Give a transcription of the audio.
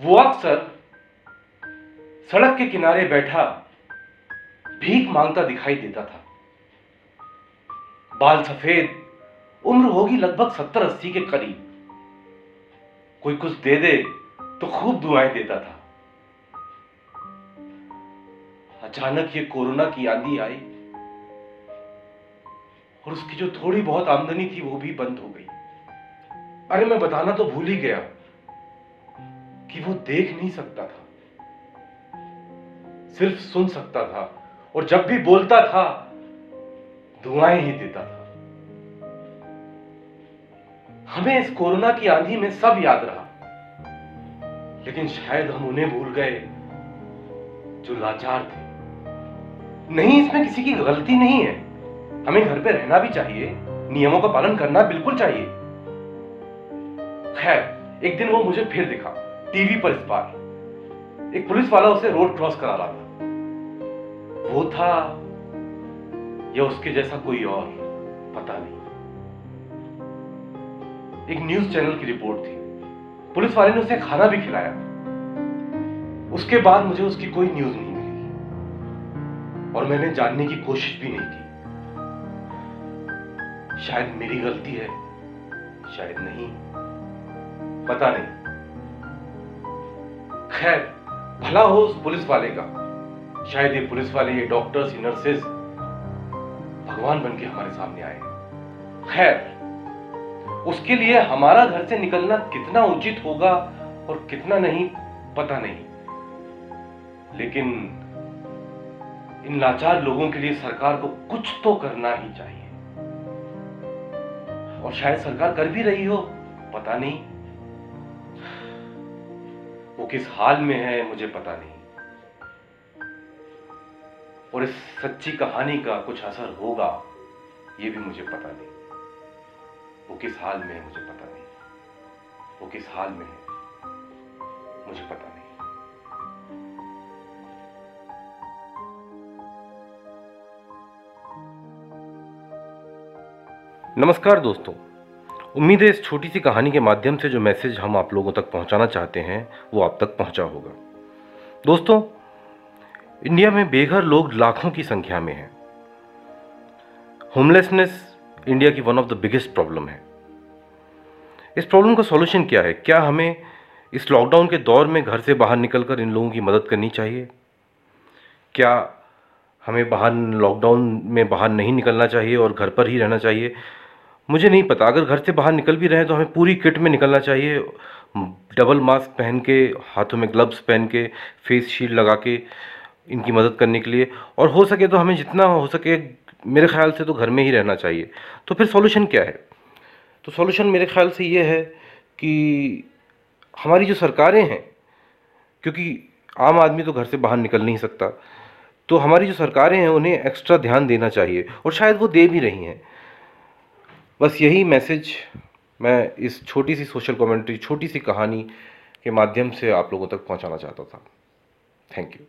वो अक्सर सड़क के किनारे बैठा भीख माँगता दिखाई देता था। बाल सफ़ेद, उम्र होगी लगभग सत्तर अस्सी के करीब। कोई कुछ दे दे तो खूब दुआएँ देता था। अचानक ये कोरोना की आंधी आई और उसकी जो थोड़ी बहुत आमदनी थी वो भी बंद हो गई। अरे मैं बताना तो भूल ही गया। कि वो देख नहीं सकता था। सिर्फ़ सुन सकता था और जब भी बोलता था, दुआएँ ही देता था। हमें इस कोरोना की आंधी में सब याद रहा। लेकिन शायद हम उन्हें भूल गए जो लाचार थे। नहीं, इसमें किसी की गलती नहीं है। हमें घर पे रहना भी चाहिए। नियमों का पालन करना बिल्कुल चाहिए। खैर, एक दिन वो मुझे फिर दिखा। टीवी पर इस बार। एक पुलिस वाला उसे रोड क्रॉस करा रहा था। वो था या उसके जैसा कोई और, पता नहीं। एक न्यूज़ चैनल की रिपोर्ट थी। पुलिस वाले ने उसे खाना भी खिलाया उसके बाद मुझे उसकी कोई न्यूज़ नहीं मिली। और मैंने जानने की कोशिश भी नहीं की। शायद मेरी गलती है, शायद नहीं। पता नहीं। खैर, भला हो उस पुलिस वाले का। शायद ये पुलिस वाले, ये डॉक्टर्स ये नर्सेस भगवान बन के हमारे सामने आए। खैर, उसके लिए हमारा घर से निकलना कितना उचित होगा और कितना नहीं, पता नहीं। लेकिन इन लाचार लोगों के लिए सरकार को कुछ तो करना ही चाहिए। और शायद सरकार कर भी रही हो, पता नहीं। वो किस हाल में है, मुझे पता नहीं। और इस सच्ची कहानी का कुछ असर होगा, ये भी मुझे पता नहीं। वो किस हाल में है, मुझे पता नहीं। वो किस हाल में है, मुझे पता नहीं। नमस्कार दोस्तों। उम्मीद है इस छोटी सी कहानी के माध्यम से जो मैसेज हम आप लोगों तक पहुंचाना चाहते हैं, वो आप तक पहुँचा होगा। दोस्तों, इंडिया में बेघर लोग लाखों की संख्या में हैं। होमलेसनेस इंडिया की one of the biggest problem है। इस प्रॉब्लम का सॉल्यूशन क्या है? क्या हमें इस लॉकडाउन के दौर में घर से बाहर निकलकर इन लोगों की मदद करनी चाहिए? क्या हमें बाहर लॉकडाउन में बाहर नहीं निकलना चाहिए और घर पर ही रहना चाहिए? मुझे नहीं पता, अगर घर से बाहर निकल भी रहे हैं तो हमें पूरी किट में निकलना चाहिए। डबल मास्क पहन के, हाथों में ग्लव्स पहन के फेस शील्ड लगा के इनकी मदद करने के लिए। और हो सके तो हमें जितना हो सके, मेरे ख्याल से तो घर में ही रहना चाहिए। तो फिर सॉल्यूशन क्या है? तो सॉल्यूशन मेरे ख्याल से ये है कि हमारी जो सरकारें हैं, क्योंकि आम आदमी तो घर से बाहर निकल नहीं सकता तो हमारी जो सरकारें हैं, उन्हें एक्स्ट्रा ध्यान देना चाहिए। और शायद वो दे भी रही हैं। बस यही मैसेज मैं इस छोटी सी सोशल कमेंट्री छोटी सी कहानी के माध्यम से आप लोगों तक पहुंचाना चाहता था। Thank you